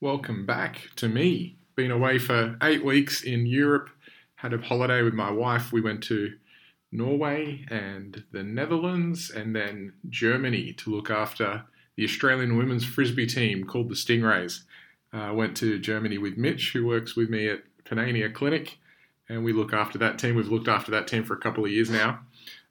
Welcome back to me. Been away for eight weeks in Europe. Had a holiday with my wife. We went to Norway and the Netherlands and then Germany to look after the Australian women's frisbee team called the Stingrays. Uh, went to Germany with Mitch, who works with me at Panania Clinic, and we look after that team. We've looked after that team for a couple of years now.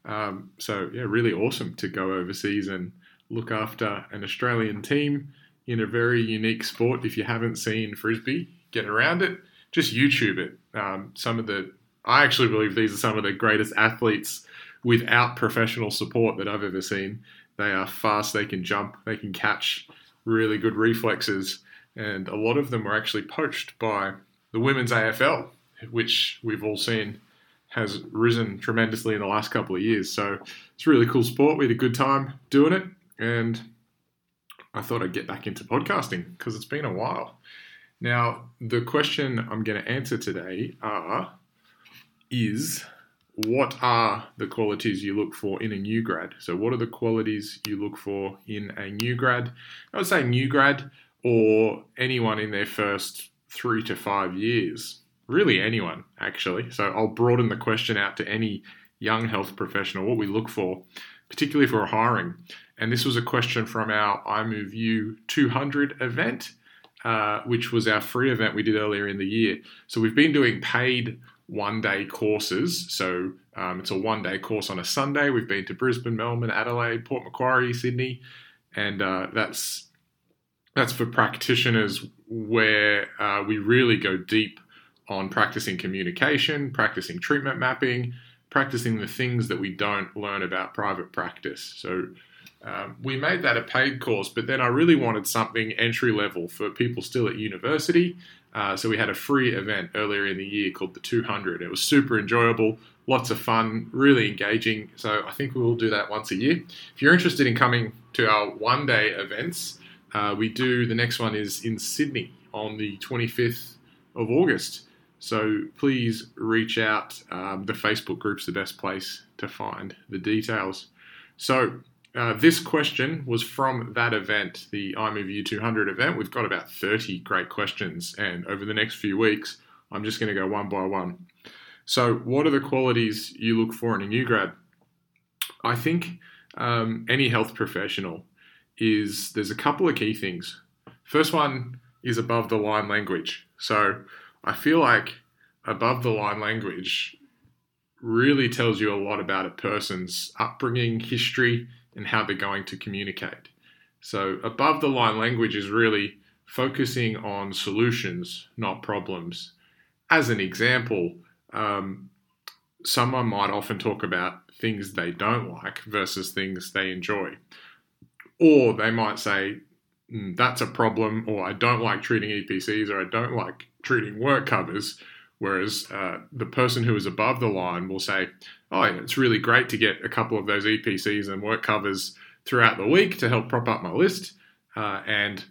Um, so, yeah, really awesome to go overseas and look after an Australian team in a very unique sport. If you haven't seen frisbee, get around it. Just YouTube it. Um, some of the, I actually believe these are some of the greatest athletes without professional support that I've ever seen. They are fast, they can jump, they can catch, really good reflexes, and a lot of them were actually poached by the women's AFL, which we've all seen has risen tremendously in the last couple of years. So it's a really cool sport. We had a good time doing it, and I thought I'd get back into podcasting because it's been a while. Now, the question I'm going to answer today are is what are the qualities you look for in a new grad? So, what are the qualities you look for in a new grad? I would say new grad or anyone in their first three to five years. Really, anyone, actually. So, I'll broaden the question out to any young health professional, what we look for, particularly for hiring. And this was a question from our iMoveU 200 event, uh, which was our free event we did earlier in the year. So we've been doing paid one day courses. So um, it's a one day course on a Sunday. We've been to Brisbane, Melbourne, Adelaide, Port Macquarie, Sydney, and uh, that's that's for practitioners where uh, we really go deep on practicing communication, practicing treatment mapping, practicing the things that we don't learn about private practice. So um, we made that a paid course, but then I really wanted something entry level for people still at university. Uh, so we had a free event earlier in the year called the 200. It was super enjoyable, lots of fun, really engaging. So I think we will do that once a year. If you're interested in coming to our one day events, uh, we do the next one is in Sydney on the 25th of August. So please reach out. Um, the Facebook group's the best place to find the details. So uh, this question was from that event, the iMoveU 200 event. We've got about 30 great questions, and over the next few weeks, I'm just going to go one by one. So, what are the qualities you look for in a new grad? I think um, any health professional is there's a couple of key things. First one is above the line language. So, I feel like above the line language really tells you a lot about a person's upbringing, history, and how they're going to communicate. So, above the line language is really focusing on solutions, not problems. As an example, um, someone might often talk about things they don't like versus things they enjoy. Or they might say, mm, that's a problem, or I don't like treating EPCs, or I don't like treating work covers. Whereas uh, the person who is above the line will say, oh, it's really great to get a couple of those EPCs and work covers throughout the week to help prop up my list. Uh, and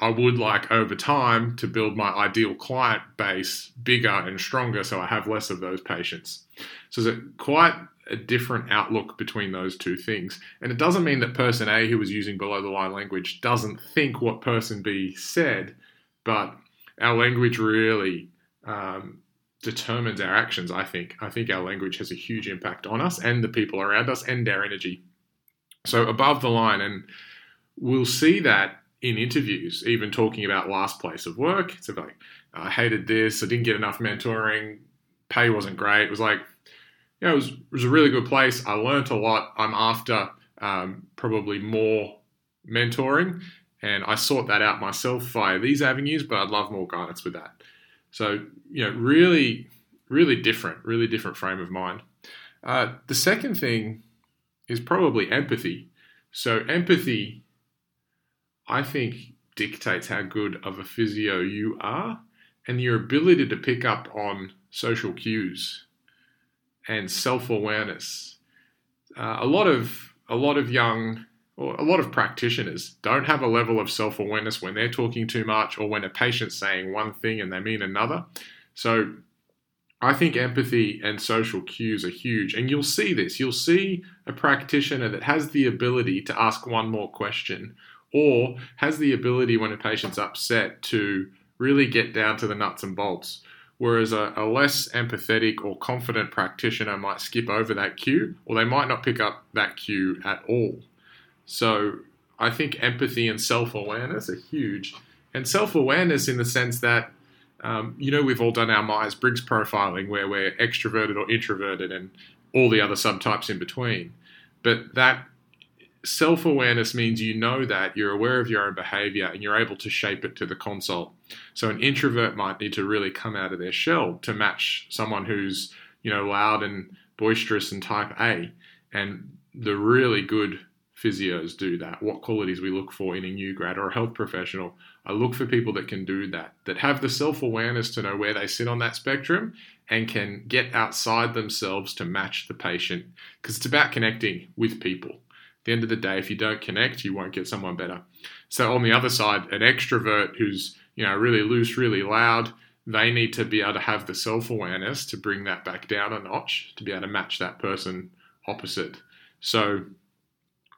I would like over time to build my ideal client base bigger and stronger so I have less of those patients. So it's quite a different outlook between those two things. And it doesn't mean that person A, who was using below the line language, doesn't think what person B said, but our language really um, determines our actions. I think. I think our language has a huge impact on us and the people around us and our energy. So above the line, and we'll see that in interviews, even talking about last place of work. It's like I hated this. I didn't get enough mentoring. Pay wasn't great. It was like, you know, it was, it was a really good place. I learned a lot. I'm after um, probably more mentoring, and I sort that out myself via these avenues. But I'd love more guidance with that. So, you know, really, really different, really different frame of mind. Uh, the second thing is probably empathy. So, empathy, I think, dictates how good of a physio you are and your ability to pick up on social cues and self awareness. Uh, a lot of a lot of young or a lot of practitioners don't have a level of self awareness when they're talking too much or when a patient's saying one thing and they mean another. So I think empathy and social cues are huge. And you'll see this. You'll see a practitioner that has the ability to ask one more question or has the ability when a patient's upset to really get down to the nuts and bolts. Whereas a, a, less empathetic or confident practitioner might skip over that cue, or they might not pick up that cue at all. So I think empathy and self awareness are huge. And self awareness in the sense that, um, you know, we've all done our Myers Briggs profiling where we're extroverted or introverted and all the other subtypes in between. But that self awareness means you know that, you're aware of your own behavior, and you're able to shape it to the consult. So an introvert might need to really come out of their shell to match someone who's, you know, loud and boisterous and type A. And the really good physios do that. What qualities we look for in a new grad or a health professional. I look for people that can do that, that have the self awareness to know where they sit on that spectrum and can get outside themselves to match the patient. Because it's about connecting with people At the end of the day, if you don't connect, you won't get someone better. So on the other side, an extrovert who's you know really loose, really loud, they need to be able to have the self awareness to bring that back down a notch to be able to match that person opposite. So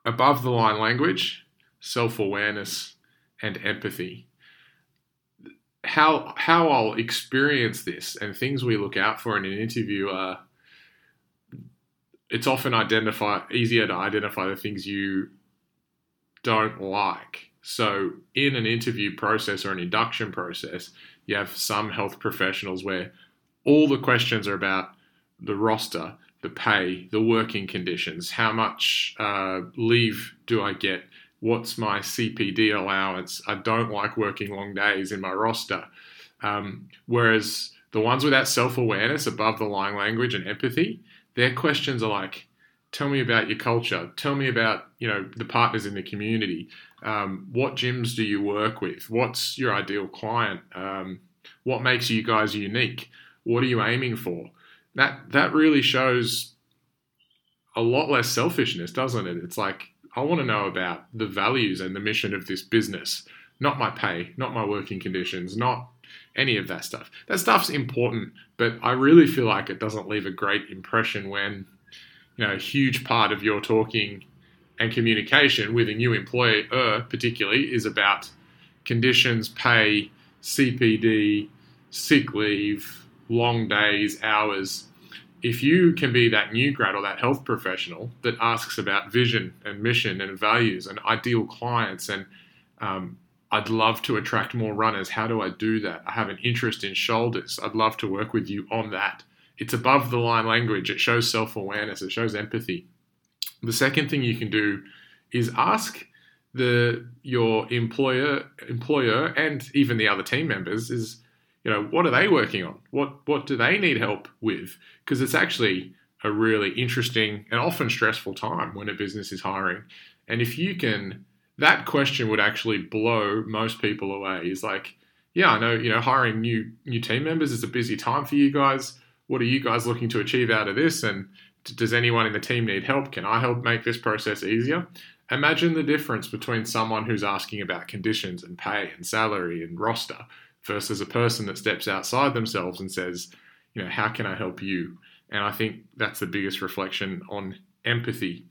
above the line language, self awareness, and empathy. How how I'll experience this and things we look out for in an interview are it's often identify easier to identify the things you don't like. So in an interview process or an induction process, you have some health professionals where all the questions are about the roster, the pay, the working conditions, how much uh, leave do I get, what's my CPD allowance. I don't like working long days in my roster. Um, whereas the ones without self awareness above the line language and empathy, their questions are like, tell me about your culture. Tell me about you know the partners in the community. Um, what gyms do you work with? What's your ideal client? Um, what makes you guys unique? What are you aiming for? That that really shows a lot less selfishness, doesn't it? It's like I want to know about the values and the mission of this business, not my pay, not my working conditions, not any of that stuff. That stuff's important, but I really feel like it doesn't leave a great impression when, you know, a huge part of your talking and communication with a new employer, particularly, is about conditions, pay, CPD, sick leave, long days, hours. If you can be that new grad or that health professional that asks about vision and mission and values and ideal clients and um, I'd love to attract more runners. How do I do that? I have an interest in shoulders. I'd love to work with you on that. It's above the line language. It shows self awareness. It shows empathy. The second thing you can do is ask the your employer employer and even the other team members is you know what are they working on what what do they need help with because it's actually a really interesting and often stressful time when a business is hiring and if you can that question would actually blow most people away. Is like, yeah, I know, you know, hiring new new team members is a busy time for you guys. What are you guys looking to achieve out of this? And does anyone in the team need help? Can I help make this process easier? Imagine the difference between someone who's asking about conditions and pay and salary and roster versus a person that steps outside themselves and says, you know, how can I help you? And I think that's the biggest reflection on empathy.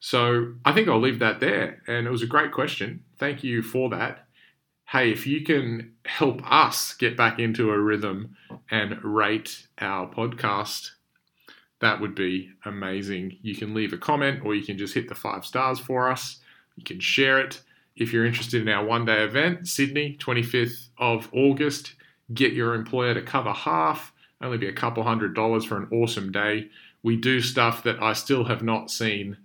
So I think I'll leave that there. And it was a great question. Thank you for that. Hey, if you can help us get back into a rhythm and rate our podcast, that would be amazing. You can leave a comment or you can just hit the five stars for us. You can share it. If you're interested in our one day event, Sydney, 25th of August, get your employer to cover half, only be a couple hundred dollars for an awesome day. We do stuff that I still have not seen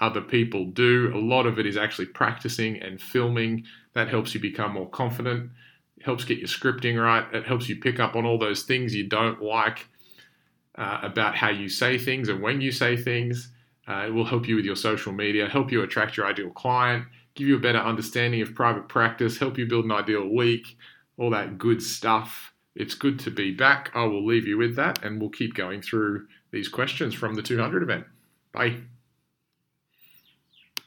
other people do. A lot of it is actually practicing and filming. That helps you become more confident. It helps get your scripting right. It helps you pick up on all those things you don't like uh, about how you say things and when you say things. Uh, it will help you with your social media, help you attract your ideal client, give you a better understanding of private practice, help you build an ideal week, all that good stuff. It's good to be back. I will leave you with that and we'll keep going through these questions from the 200 event. Bye.